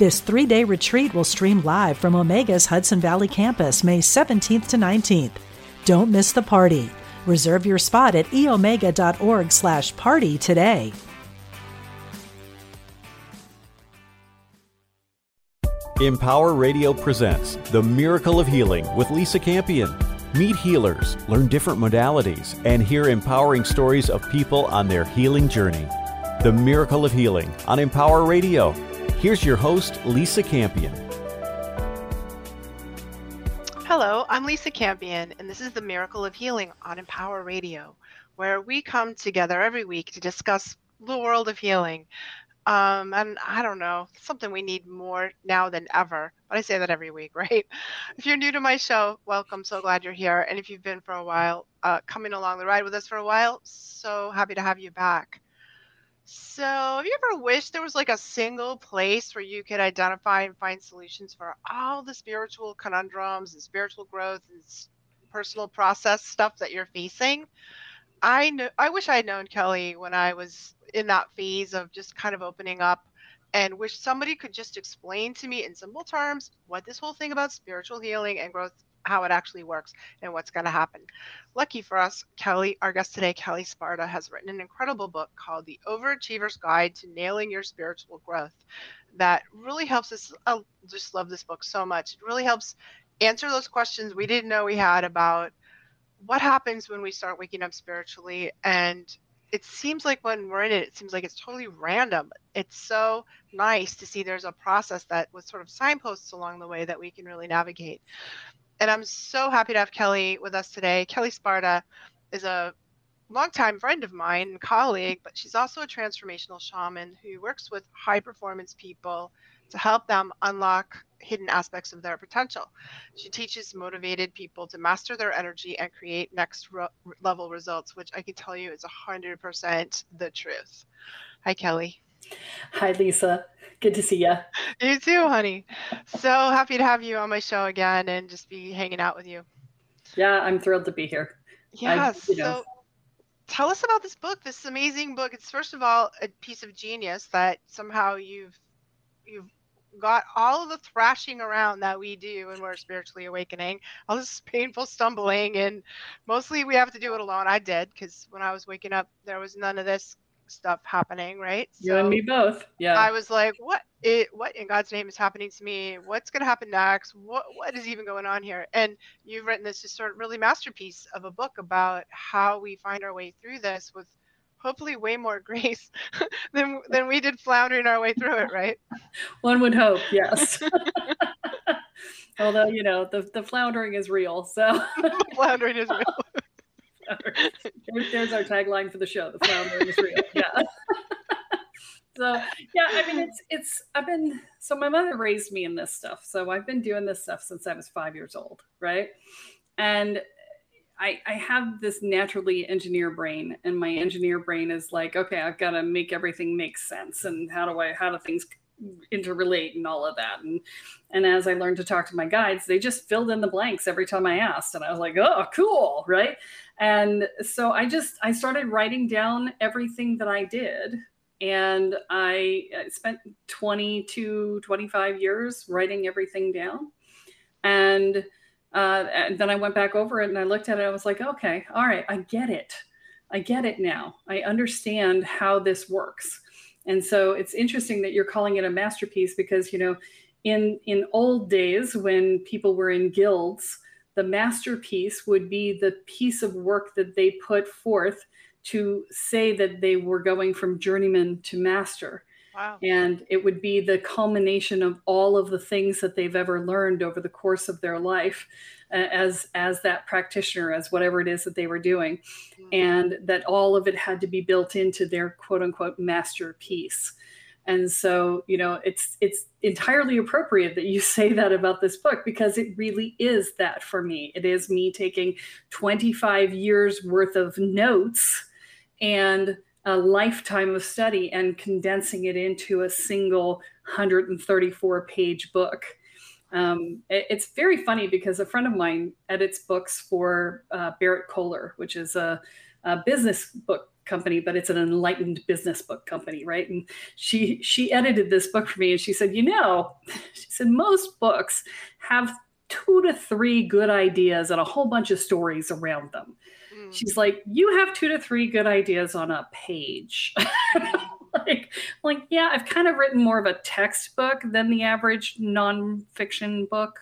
This three day retreat will stream live from Omega's Hudson Valley campus May 17th to 19th. Don't miss the party. Reserve your spot at eomega.org slash party today. Empower Radio presents The Miracle of Healing with Lisa Campion. Meet healers, learn different modalities, and hear empowering stories of people on their healing journey. The Miracle of Healing on Empower Radio Here's your host, Lisa Campion. Hello, I'm Lisa Campion, and this is the Miracle of Healing on Empower Radio, where we come together every week to discuss the world of healing. Um, and I don't know, something we need more now than ever. But I say that every week, right? If you're new to my show, welcome. So glad you're here. And if you've been for a while, uh, coming along the ride with us for a while, so happy to have you back. So, have you ever wished there was like a single place where you could identify and find solutions for all the spiritual conundrums and spiritual growth and personal process stuff that you're facing? I know I wish I had known Kelle when I was in that phase of just kind of opening up and wish somebody could just explain to me in simple terms what this whole thing about spiritual healing and growth how it actually works and what's going to happen. Lucky for us, Kelle, our guest today, Kelle Sparta, has written an incredible book called The Overachiever's Guide to Nailing Your Spiritual Growth that really helps us. I just love this book so much. It really helps answer those questions we didn't know we had about what happens when we start waking up spiritually and it seems like when we're in it, it seems like it's totally random. It's so nice to see there's a process that was sort of signposts along the way that we can really navigate. And I'm so happy to have Kelle with us today. Kelle Sparta is a longtime friend of mine and colleague, but she's also a transformational shaman who works with high performance people to help them unlock hidden aspects of their potential. She teaches motivated people to master their energy and create next ro- level results, which I can tell you is 100% the truth. Hi, Kelle. Hi, Lisa. Good to see you. You too, honey. So happy to have you on my show again and just be hanging out with you. Yeah, I'm thrilled to be here. Yes. I, you know. So tell us about this book, this amazing book. It's first of all a piece of genius that somehow you've you've got all of the thrashing around that we do when we're spiritually awakening, all this painful stumbling, and mostly we have to do it alone. I did because when I was waking up, there was none of this stuff happening, right? You so and me both. Yeah. I was like, what it what in God's name is happening to me? What's gonna happen next? What what is even going on here? And you've written this just sort of really masterpiece of a book about how we find our way through this with hopefully way more grace than than we did floundering our way through it, right? One would hope, yes. Although, you know, the, the floundering is real. So floundering is real there's, there's our tagline for the show. The flounder is real. Yeah. so yeah, I mean, it's it's. I've been so my mother raised me in this stuff. So I've been doing this stuff since I was five years old, right? And I, I have this naturally engineer brain, and my engineer brain is like, okay, I've got to make everything make sense, and how do I, how do things interrelate and all of that. And and as I learned to talk to my guides, they just filled in the blanks every time I asked. And I was like, oh, cool, right? And so I just I started writing down everything that I did. And I spent 22, 25 years writing everything down. And, uh, and then I went back over it and I looked at it. I was like, okay, all right, I get it. I get it now. I understand how this works. And so it's interesting that you're calling it a masterpiece because, you know, in in old days when people were in guilds, the masterpiece would be the piece of work that they put forth to say that they were going from journeyman to master. Wow. And it would be the culmination of all of the things that they've ever learned over the course of their life as as that practitioner as whatever it is that they were doing mm-hmm. and that all of it had to be built into their quote unquote masterpiece And so, you know, it's it's entirely appropriate that you say that about this book because it really is that for me. It is me taking 25 years worth of notes and a lifetime of study and condensing it into a single 134 page book. Um, it, it's very funny because a friend of mine edits books for uh, Berrett-Koehler, which is a, a business book company, but it's an enlightened business book company, right? And she she edited this book for me, and she said, you know, she said most books have two to three good ideas and a whole bunch of stories around them. Mm. She's like, you have two to three good ideas on a page. like, like, yeah, I've kind of written more of a textbook than the average nonfiction book,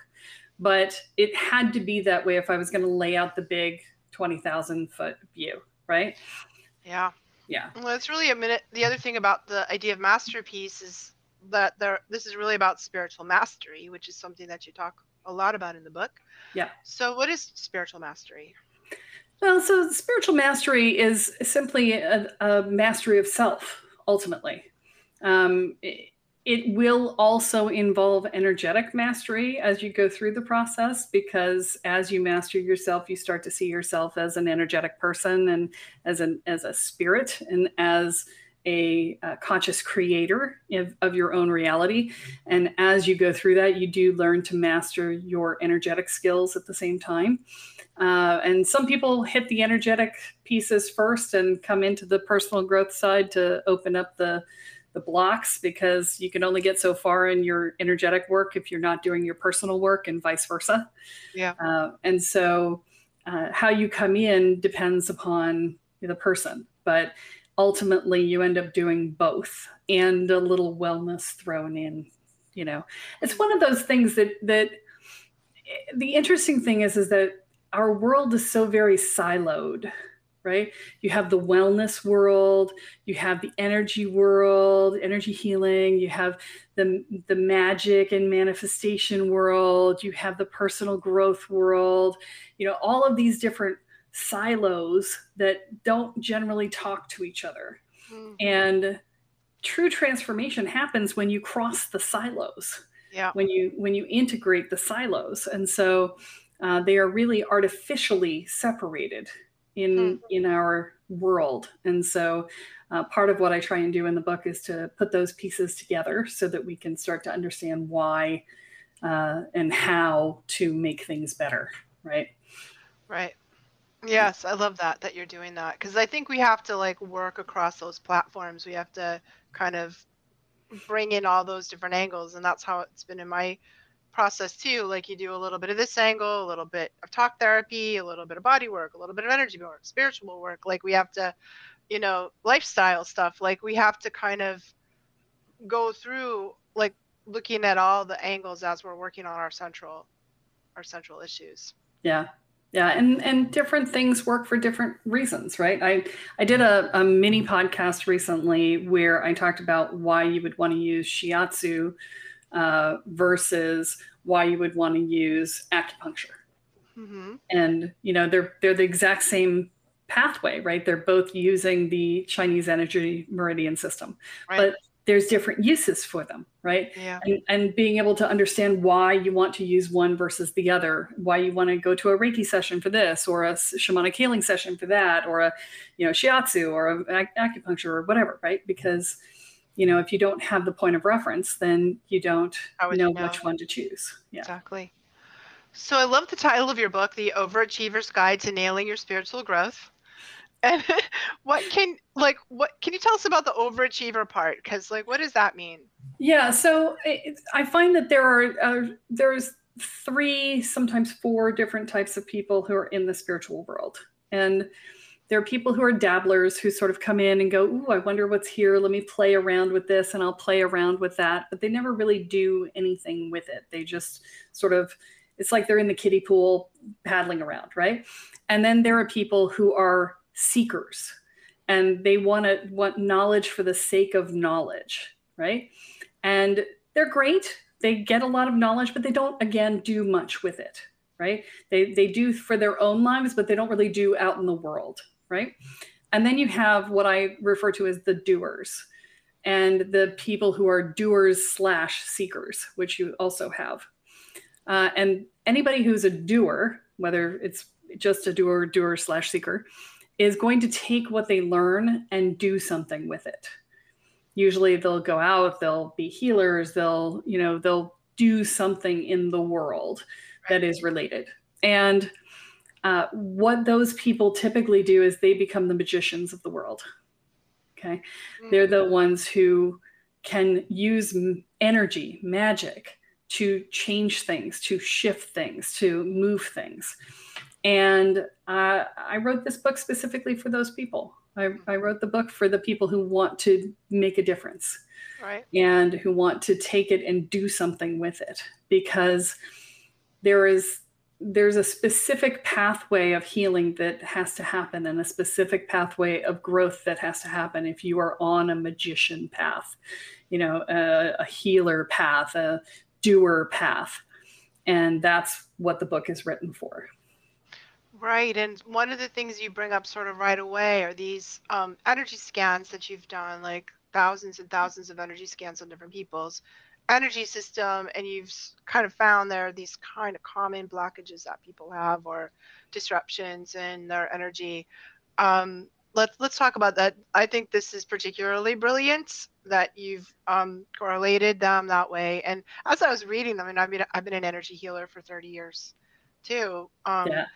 but it had to be that way if I was going to lay out the big 20,000 foot view, right? Yeah. Yeah. Well, it's really a minute. The other thing about the idea of masterpiece is that there, this is really about spiritual mastery, which is something that you talk a lot about in the book. Yeah. So, what is spiritual mastery? Well, so spiritual mastery is simply a, a mastery of self, ultimately. Um, it, it will also involve energetic mastery as you go through the process, because as you master yourself, you start to see yourself as an energetic person and as an as a spirit and as a, a conscious creator of, of, your own reality. And as you go through that, you do learn to master your energetic skills at the same time. Uh, and some people hit the energetic pieces first and come into the personal growth side to open up the the blocks because you can only get so far in your energetic work if you're not doing your personal work and vice versa. Yeah. Uh, and so uh, how you come in depends upon the person, but ultimately you end up doing both and a little wellness thrown in. You know, it's one of those things that that the interesting thing is is that our world is so very siloed right? You have the wellness world you have the energy world energy healing you have the the magic and manifestation world you have the personal growth world you know all of these different silos that don't generally talk to each other. Mm-hmm. and true transformation happens when you cross the silos yeah. when you when you integrate the silos. And so uh, they are really artificially separated in mm-hmm. in our world. And so uh, part of what i try and do in the book is to put those pieces together so that we can start to understand why uh, and how to make things better right? Right. Yes i love that that you're doing that. Because i think we have to like work across those platforms. We have to kind of bring in all those different angles and that's how it's been in my process too. Like you do a little bit of this angle, a little bit of talk therapy, a little bit of body work, a little bit of energy work, spiritual work. Like we have to, you know, lifestyle stuff. Like we have to kind of go through like looking at all the angles as we're working on our central our central issues. Yeah. Yeah, and and different things work for different reasons, right? I I did a, a mini podcast recently where I talked about why you would want to use shiatsu uh, versus why you would want to use acupuncture. Mm-hmm. And you know they're they're the exact same pathway, right? They're both using the Chinese energy meridian system, right. but there's different uses for them, right? Yeah. And, and, being able to understand why you want to use one versus the other, why you want to go to a Reiki session for this, or a shamanic healing session for that, or a you know shiatsu or a, acupuncture or whatever, right? Because you know if you don't have the point of reference then you don't know, you know, which one to choose. Yeah. Exactly. So i love the title of your book the overachiever's guide to nailing your spiritual growth. And what can like what can you tell us about the overachiever part? Because like what does that mean? Yeah so it, i find that there are uh, there's three sometimes four different types of people who are in the spiritual world. And there are people who are dabblers who sort of come in and go, Ooh, I wonder what's here. Let me play around with this and I'll play around with that. But they never really do anything with it. They just sort of, it's like they're in the kiddie pool paddling around, right? And then there are people who are seekers and they want to want knowledge for the sake of knowledge, right? And they're great. They get a lot of knowledge, but they don't, again, do much with it, right? They, they do for their own lives, but they don't really do out in the world right? And then you have what I refer to as the doers. and the people who are doers slash seekers, which you also have. Uh, and anybody who's a doer, whether it's just a doer, doer slash seeker, is going to take what they learn and do something with it. Usually they'll go out, they'll be healers, they'll, you know, they'll do something in the world that is related. And uh, what those people typically do is they become the magicians of the world. Okay. Mm-hmm. They're the ones who can use energy, magic to change things, to shift things, to move things. And uh, I wrote this book specifically for those people. I, I, wrote the book for the people who want to make a difference right. and who want to take it and do something with it because there is there's a specific pathway of healing that has to happen and a specific pathway of growth that has to happen if you are on a magician path you know a, a healer path a doer path. And that's what the book is written for. Right. And one of the things you bring up sort of right away are these um, energy scans that you've done like thousands and thousands of energy scans on different people's energy system and you've kind of found there are these kind of common blockages that people have or disruptions in their energy. Um, let's let's talk about that. I think this is particularly brilliant that you've um, correlated them that way. And as i was reading them and i've been i've been an energy healer for 30 years too um, yeah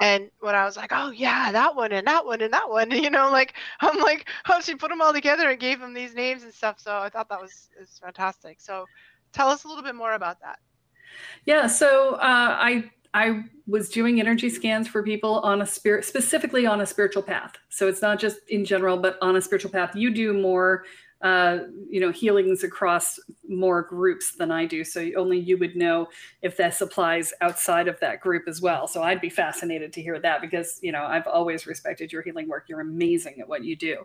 and when I was like, oh yeah, that one and that one and that one, you know, like I'm like, oh, she put them all together and gave them these names and stuff. So I thought that was is fantastic. So tell us a little bit more about that. Yeah. So uh, I I was doing energy scans for people on a spirit, specifically on a spiritual path. So it's not just in general, but on a spiritual path. You do more uh, you know healings across more groups than I do. So only you would know if this applies outside of that group as well. So I'd be fascinated to hear that because you know I've always respected your healing work. You're amazing at what you do,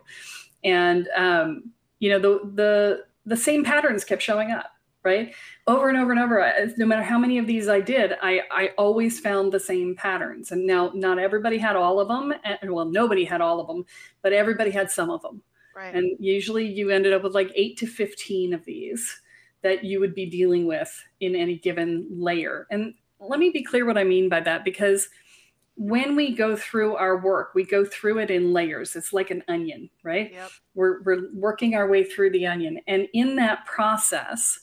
and um, you know the the the same patterns kept showing up right over and over and over no matter how many of these i did i i always found the same patterns and now not everybody had all of them and well nobody had all of them but everybody had some of them Right. And usually you ended up with like eight to 15 of these that you would be dealing with in any given layer. And let me be clear what I mean by that because when we go through our work, we go through it in layers. It's like an onion, right? Yep. We're, we're working our way through the onion. And in that process,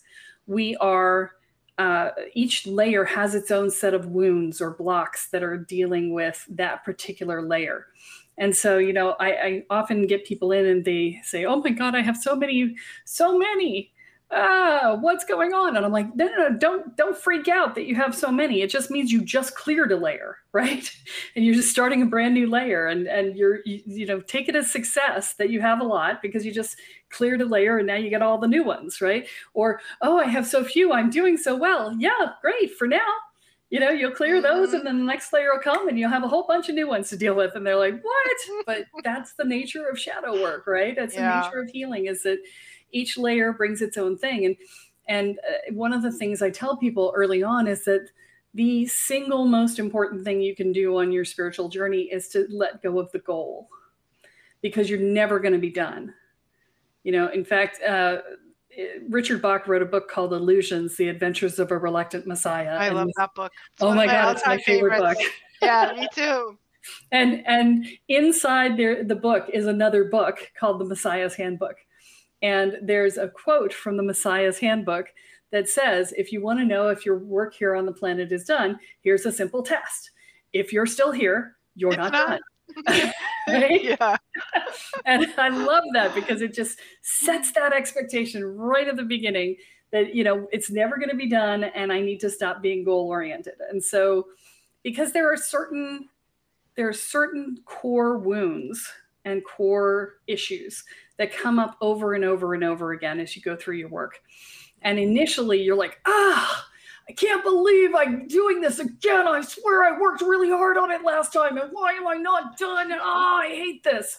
we are, uh, each layer has its own set of wounds or blocks that are dealing with that particular layer. And so, you know, I, I often get people in and they say, "Oh my God, I have so many, so many. Ah, what's going on?" And I'm like, "No, no, no, don't, don't freak out that you have so many. It just means you just cleared a layer, right? And you're just starting a brand new layer, and and you're, you, you know, take it as success that you have a lot because you just cleared a layer and now you get all the new ones, right? Or, oh, I have so few, I'm doing so well. Yeah, great for now you know, you'll clear those and mm-hmm. then the next layer will come and you'll have a whole bunch of new ones to deal with. And they're like, what? but that's the nature of shadow work, right? That's yeah. the nature of healing is that each layer brings its own thing. And, and uh, one of the things I tell people early on is that the single most important thing you can do on your spiritual journey is to let go of the goal because you're never going to be done. You know, in fact, uh, Richard Bach wrote a book called Illusions: The Adventures of a Reluctant Messiah. I and love that book. It's oh my god, it's my favorite favorites. book. yeah, me too. and and inside there the book is another book called The Messiah's Handbook. And there's a quote from the Messiah's Handbook that says, if you want to know if your work here on the planet is done, here's a simple test. If you're still here, you're not, not, done. right? Yeah. and I love that because it just sets that expectation right at the beginning that, you know, it's never going to be done and I need to stop being goal oriented. And so, because there are certain, there are certain core wounds and core issues that come up over and over and over again as you go through your work. And initially you're like, ah, I can't believe I'm doing this again. I swear I worked really hard on it last time. And why am I not done? And oh, I hate this.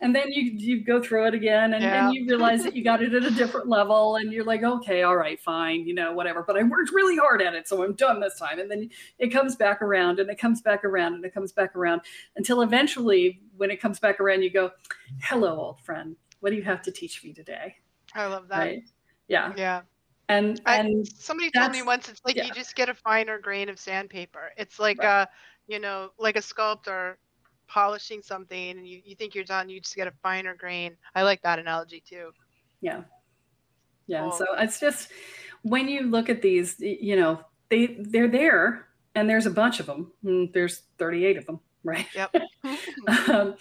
And then you you go through it again and, yeah. and you realize that you got it at a different level and you're like, okay, all right, fine, you know, whatever. But I worked really hard at it, so I'm done this time. And then it comes back around and it comes back around and it comes back around until eventually when it comes back around, you go, Hello, old friend. What do you have to teach me today? I love that. Right? Yeah. Yeah. And I, and somebody told me once it's like yeah. you just get a finer grain of sandpaper. It's like Right. a, you know, like a sculptor polishing something and you, you think you're done, you just get a finer grain. I like that analogy too. yeah. Yeah. Cool. So it's just when you look at these, you know, they they're there and there's a bunch of them. Mm, There's 38 of them, right? Yep. um,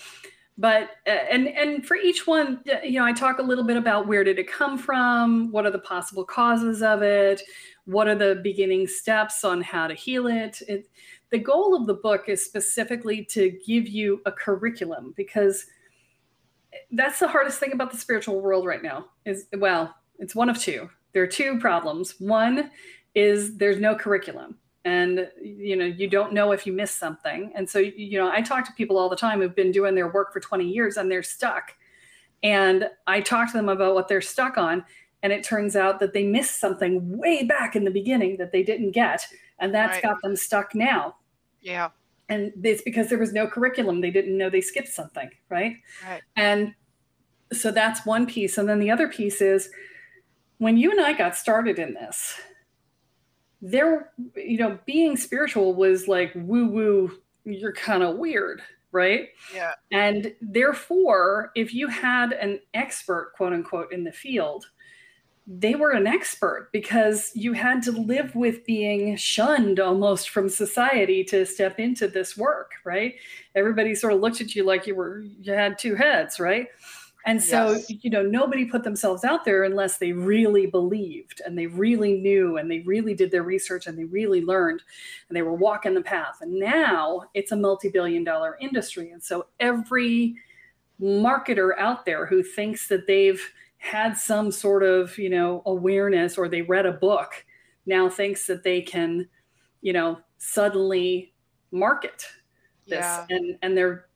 but uh, and and for each one you know i talk a little bit about where did it come from what are the possible causes of it what are the beginning steps on how to heal it, it the goal of the book is specifically to give you a curriculum because that's the hardest thing about the spiritual world right now is well it's one of two. There are two problems. One is there's no curriculum and you know you don't know if you miss something and so you know i talk to people all the time who've been doing their work for 20 years and they're stuck and i talk to them about what they're stuck on and it turns out that they missed something way back in the beginning that they didn't get and that's Right. got them stuck now yeah. and it's because there was no curriculum they didn't know they skipped something right Right. and so that's one piece and then the other piece is when you and i got started in this there you know being spiritual was like woo woo you're kind of weird right? Yeah. and therefore if you had an expert quote unquote in the field they were an expert because you had to live with being shunned almost from society to step into this work right? Everybody sort of looked at you like you were you had two heads right and so Yes. you know nobody put themselves out there unless they really believed and they really knew and they really did their research and they really learned and they were walking the path and now it's a multi-billion dollar industry and so every marketer out there who thinks that they've had some sort of you know awareness or they read a book now thinks that they can you know suddenly market this Yeah. and and they're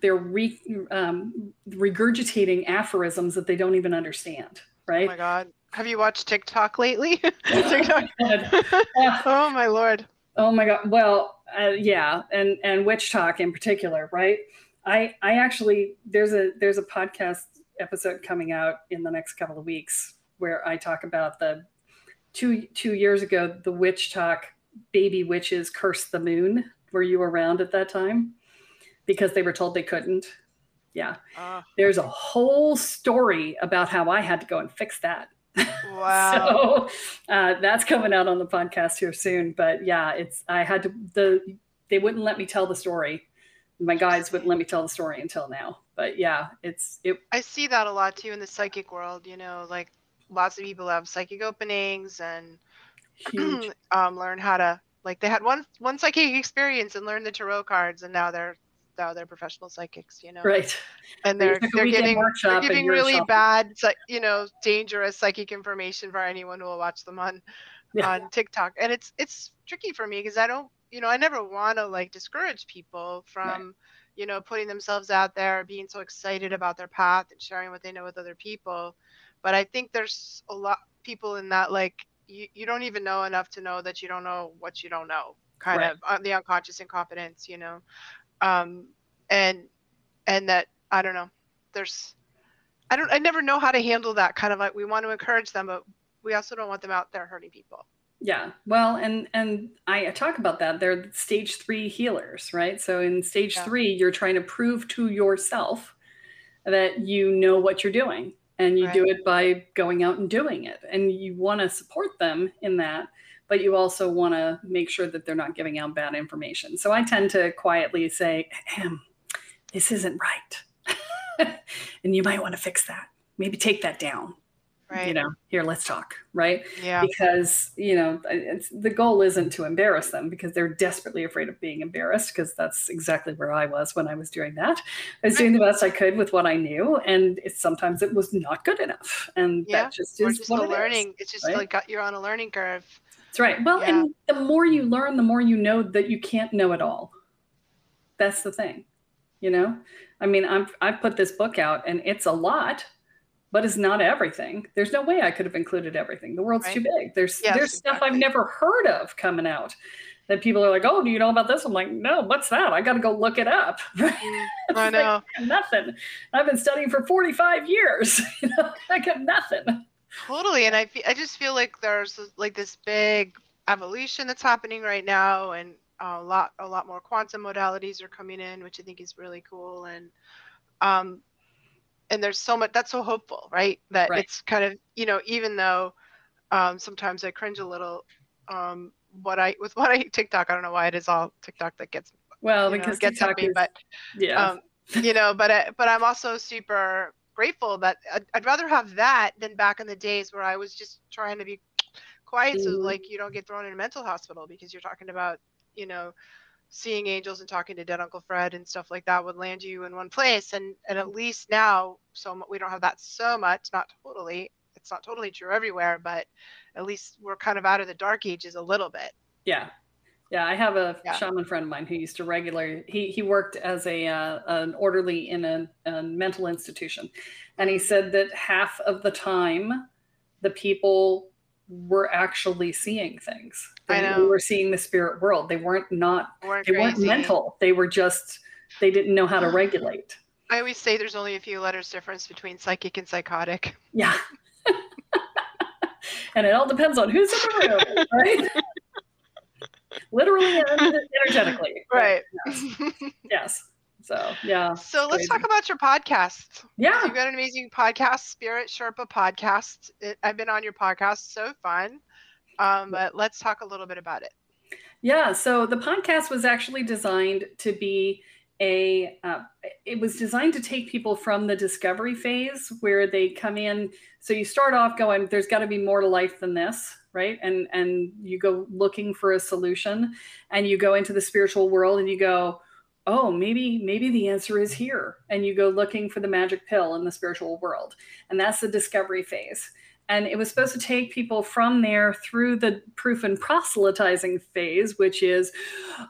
they're re, um, regurgitating aphorisms that they don't even understand Right? Oh my God. Have you watched TikTok lately? TikTok. Yeah. oh my Lord. Oh my god. Well, uh, yeah, and and WitchTok in particular, right? I I actually there's a there's a podcast episode coming out in the next couple of weeks where I talk about the two two years ago the WitchTok baby witches cursed the moon. Were you around at that time? Because they were told they couldn't. Yeah. Oh, There's a whole story about how I had to go and fix that. wow. So uh, that's coming out on the podcast here soon. But yeah, it's I had to the they wouldn't let me tell the story. My guides wouldn't let me tell the story until now. But yeah, it's it I see that a lot too in the psychic world, you know, like lots of people have psychic openings and huge. um, learn how to like they had one one psychic experience and learned the tarot cards and now they're now they're professional psychics, you know. right. And They they're they're giving they're giving really shopping. bad you know, dangerous psychic information for anyone who will watch them on Yeah. on TikTok. And it's it's tricky for me because I don't, you know, I never want to like discourage people from, you know, putting themselves out there, being so excited about their path and sharing what they know with other people. But I think there's a lot people in that like you, you don't even know enough to know that you don't know what you don't know, kind Right. of uh, the unconscious incompetence, you know. Um and and that I don't know. There's I don't I never know how to handle that kind of like we want to encourage them, but we also don't want them out there hurting people. Yeah. Well, and and I talk about that. They're stage three healers, right? So in stage Yeah. three, you're trying to prove to yourself that you know what you're doing. And you do it by going out and doing it. And you want to support them in that, but you also want to make sure that they're not giving out bad information. So I tend to quietly say, this isn't right. and you might want to fix that. Maybe take that down. Right. You know, here, let's talk. Right Yeah. because you know it's, the goal isn't to embarrass them because they're desperately afraid of being embarrassed because that's exactly where i was when i was doing that i was doing the best i could with what i knew and it, sometimes it was not good enough and Yeah, that just is just what a it is. learning. It's just right? like got, you're on a learning curve. That's right well Yeah. and the more you learn the more you know that you can't know it all that's the thing you know i mean i've i've put this book out and it's a lot but it's not everything. There's no way I could have included everything. The world's too big. There's Yes, there's stuff I've never heard of coming out that people are like, "Oh, do you know about this?" I'm like, "No, what's that? I got to go look it up." Mm, I It's like, know. nothing. I've been studying for 45 years. you know, I got nothing. Totally and i fe- i just feel like there's like this big evolution that's happening right now and a lot a lot more quantum modalities are coming in which i think is really cool and um and there's so much that's so hopeful right that Right. it's kind of you know even though um sometimes i cringe a little um what i with what i tiktok i don't know why it is all tiktok that gets Well, you know, because gets TikTok at me is, but yeah, um, you know but I, but i'm also super grateful that I'd, I'd rather have that than back in the days where i was just trying to be quiet so Mhm. like you don't get thrown in a mental hospital because you're talking about you know seeing angels and talking to dead uncle fred and stuff like that would land you in one place. And and at least now so we don't have that so much not totally it's not totally true everywhere but at least we're kind of out of the dark ages a little bit. Yeah, yeah. I have a Yeah. shaman friend of mine who used to regularly. He he worked as a uh, an orderly in a, a mental institution, and he said that half of the time, the people were actually seeing things. I They, know. were seeing the spirit world. They weren't not. weren't They weren't mental. They were just. They didn't know how to regulate. i always say there's only a few letters difference between psychic and psychotic Yeah. and it all depends on who's in the room, right? Literally and energetically. right Yes. So, yeah. So let's crazy. talk about your podcast. Yeah. You've got an amazing podcast, Spirit Sherpa Podcast. It, I've been on your podcast, so fun. Um, but let's talk a little bit about it. Yeah. So the podcast was actually designed to be a, uh, it was designed to take people from the discovery phase where they come in. So you start off going, there's got to be more to life than this. Right. And, and you go looking for a solution and you go into the spiritual world and you go, oh, maybe, maybe the answer is here. And you go looking for the magic pill in the spiritual world. And that's the discovery phase. And it was supposed to take people from there through the proof and proselytizing phase, which is,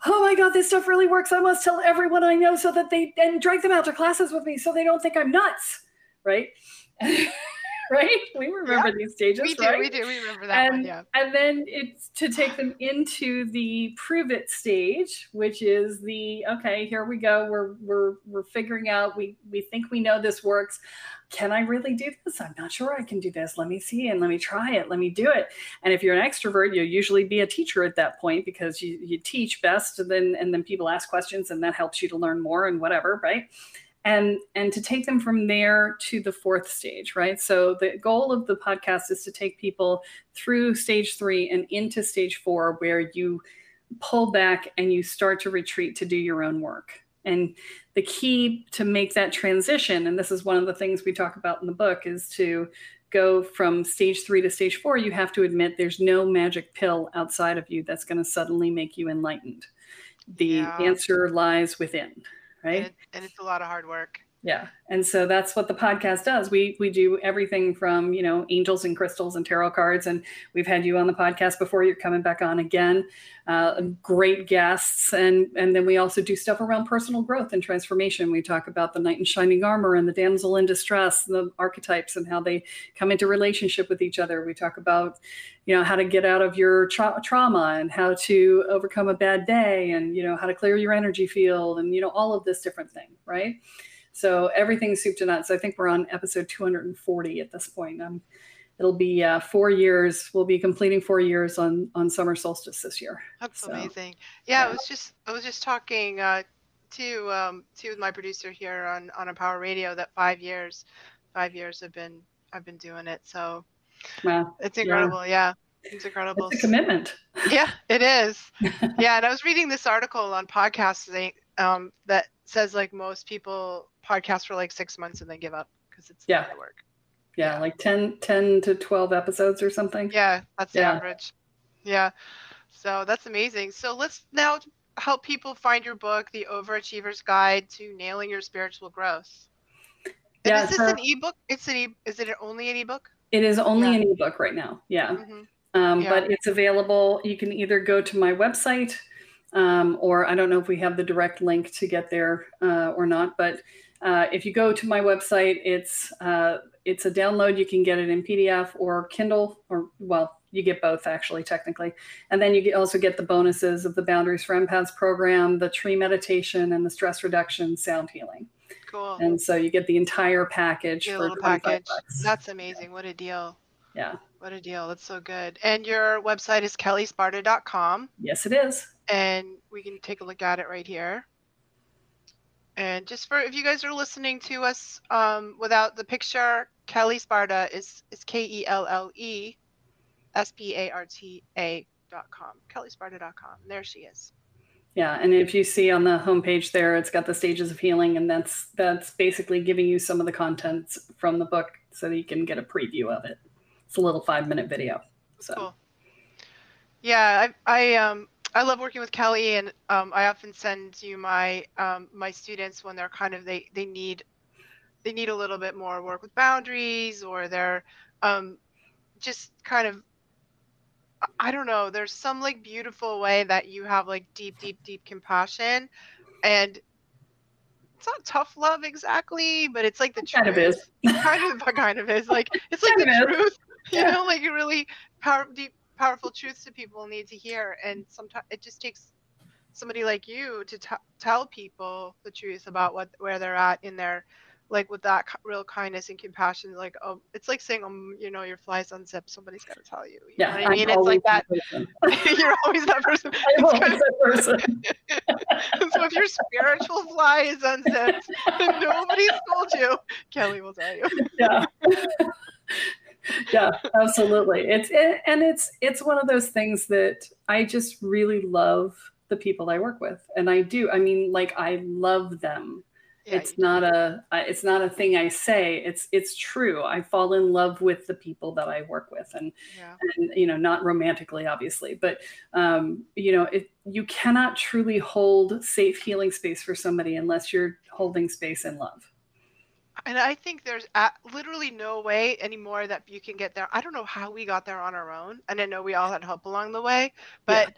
oh my God, this stuff really works. I must tell everyone I know so that they and drag them out to classes with me so they don't think I'm nuts. Right. right. We remember these stages. we do, right? we do, we remember that one, and, yeah. and then it's to take them into the prove it stage, which is the okay, here we go. We're we're we're figuring out we we think we know this works. Can I really do this? I'm not sure I can do this. Let me see and let me try it. Let me do it. And if you're an extrovert, you'll usually be a teacher at that point because you, you teach best and then and then people ask questions and that helps you to learn more and whatever, right? And and to take them from there to the fourth stage right? So the goal of the podcast is to take people through stage three and into stage four where you pull back and you start to retreat to do your own work. And the key to make that transition and this is one of the things we talk about in the book is to go from stage three to stage four you have to admit there's no magic pill outside of you that's going to suddenly make you enlightened. The Yeah. answer lies within right And, it, and it's a lot of hard work. Yeah. And so that's what the podcast does. We we do everything from, you know, angels and crystals and tarot cards. And we've had you on the podcast before. You're coming back on again. Uh, great guests. And and then we also do stuff around personal growth and transformation. We talk about the knight in shining armor and the damsel in distress, the archetypes and how they come into relationship with each other. We talk about, you know, how to get out of your tra- trauma and how to overcome a bad day and, you know, how to clear your energy field and, you know, all of this different thing. Right. So everything's soup to nuts. I think we're on episode 240 at this point. Um, it'll be uh, four years. We'll be completing four years on on summer solstice this year. That's So, amazing. Yeah, yeah. I was just I was just talking uh, to um, to my producer here on on Empower Radio that five years, five years have been I've been doing it. So Wow, it's incredible. Yeah, it's incredible. it's a commitment. yeah, it is. yeah, and I was reading this article on podcasting um, that says like most people podcast for like six months and then give up because it's Yeah. work. Yeah, Yeah. like 10, 10 to 12 episodes or something. Yeah, that's the Yeah. average. Yeah. So that's amazing. So let's now help people find your book, The Overachiever's Guide to Nailing Your Spiritual Growth. And Yeah, is this so- an ebook? It's an e is it only an ebook? It is only Yeah. an ebook right now. Yeah. hmm Um, Yeah. But it's available. You can either go to my website, um, or I don't know if we have the direct link to get there uh, or not. But uh, if you go to my website, it's uh, it's a download. You can get it in PDF or Kindle, or well, you get both actually, technically. And then you also get the bonuses of the Boundaries for Empaths program, the tree meditation, and the stress reduction sound healing. Cool. And so you get the entire package Your for little 25 package. bucks. That's amazing. What a deal. Yeah. What a deal. That's so good. And your website is kellesparta.com. Yes, it is. And we can take a look at it right here. And just for if you guys are listening to us um, without the picture, Kelle Sparta is is K E L L E S P A R T A dot com. KelleSparta.com. There she is. Yeah, and if you see on the homepage there, it's got the stages of healing, and that's that's basically giving you some of the contents from the book so that you can get a preview of it. It's a little five minute video. So cool. Yeah, I I um I love working with Kelle, and um, I often send you my um, my students when they're kind of they they need they need a little bit more work with boundaries, or they're um, just kind of I don't know. There's some like beautiful way that you have like deep, deep, deep compassion, and it's not tough love exactly, but it's like the kind truth. of is. kind of, kind of is like it's like the is. truth. You Yeah. know, like really power, deep, powerful truths that people need to hear, and sometimes it just takes somebody like you to t- tell people the truth about what where they're at in their like with that real kindness and compassion like oh it's like saying um you know your flies unzipped somebody's got to tell you you Yeah, i I'm mean? It's like that person. you're always that person. I'm always that person. so if your spiritual fly is unzipped nobody's told you. Kelle will tell you. Yeah yeah absolutely. It's it, and it's it's one of those things that i just really love the people i work with and i do i mean like i love them. Yeah, it's not a it's not a thing i say. It's it's true. I fall in love with the people that i work with and yeah. and you know not romantically obviously but um you know it you cannot truly hold safe healing space for somebody unless you're holding space in love And I think there's literally no way anymore that you can get there. I don't know how we got there on our own. And I know we all had help along the way, but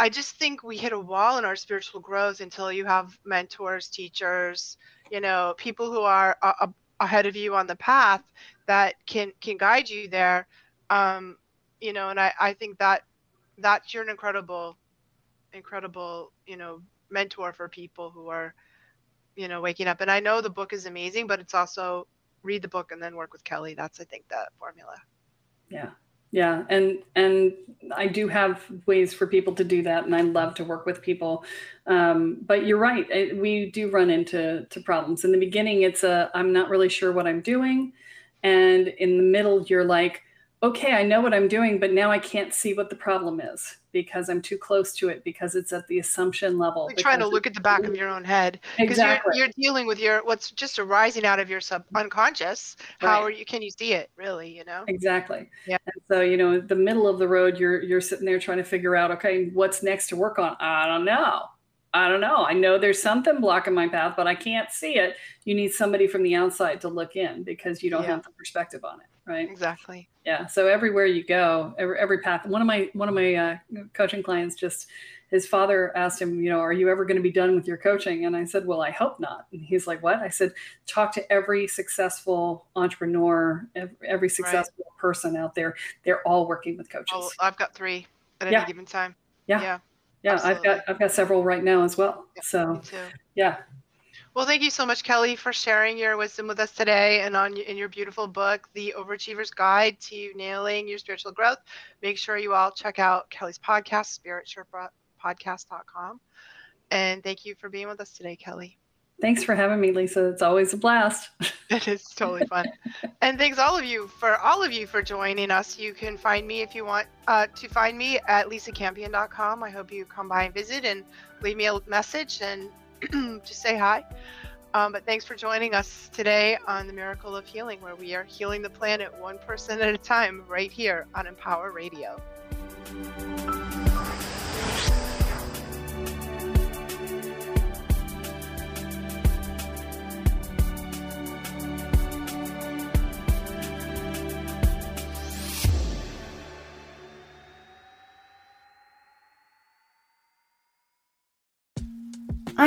I just think we hit a wall in our spiritual growth until you have mentors, teachers, you know, people who are ahead of you on the path that can can guide you there. Um, you know, and I, I think that that you're an incredible, incredible, you know, mentor for people who are you know waking up. And i know the book is amazing but it's also read the book and then work with kelle. That's i think the formula. Yeah. Yeah. And and i do have ways for people to do that and i love to work with people. Um, but you're right. It, we do run into to problems. In the beginning it's a i'm not really sure what i'm doing. And in the middle you're like okay i know what i'm doing but now i can't see what the problem is because i'm too close to it because it's at the assumption level like trying to look at the back of your own head because exactly. you're, you're dealing with your what's just arising out of your sub unconscious. How Right. are you can you see it really you know? Exactly. Yeah. and so you know the middle of the road you're you're sitting there trying to figure out okay what's next to work on? I don't know i don't know. I know there's something blocking my path but i can't see it. You need somebody from the outside to look in because you don't Yeah. have the perspective on it right? Exactly. Yeah so everywhere you go every, every path one of my one of my uh, coaching clients just his father asked him you know are you ever going to be done with your coaching? And i said well i hope not. And he's like what? I said talk to every successful entrepreneur every successful person out there. They're all working with coaches. Oh, i've got three at Yeah. any given time. Yeah. yeah yeah i've got i've got several right now as well Yeah, so yeah Well, thank you so much, Kelle, for sharing your wisdom with us today and on in your beautiful book, The Overachiever's Guide to Nailing Your Spiritual Growth. Make sure you all check out Kelle's podcast, spiritsherpapodcast.com. And thank you for being with us today, Kelle. Thanks for having me lisa it's always a blast It is totally fun. and thanks all of you for all of you for joining us. You can find me if you want uh, to find me at lisacampion.com. I hope you come by and visit and leave me a message and just say hi. Um, but thanks for joining us today on the Miracle of Healing, where we are healing the planet one person at a time, right here on Empower Radio.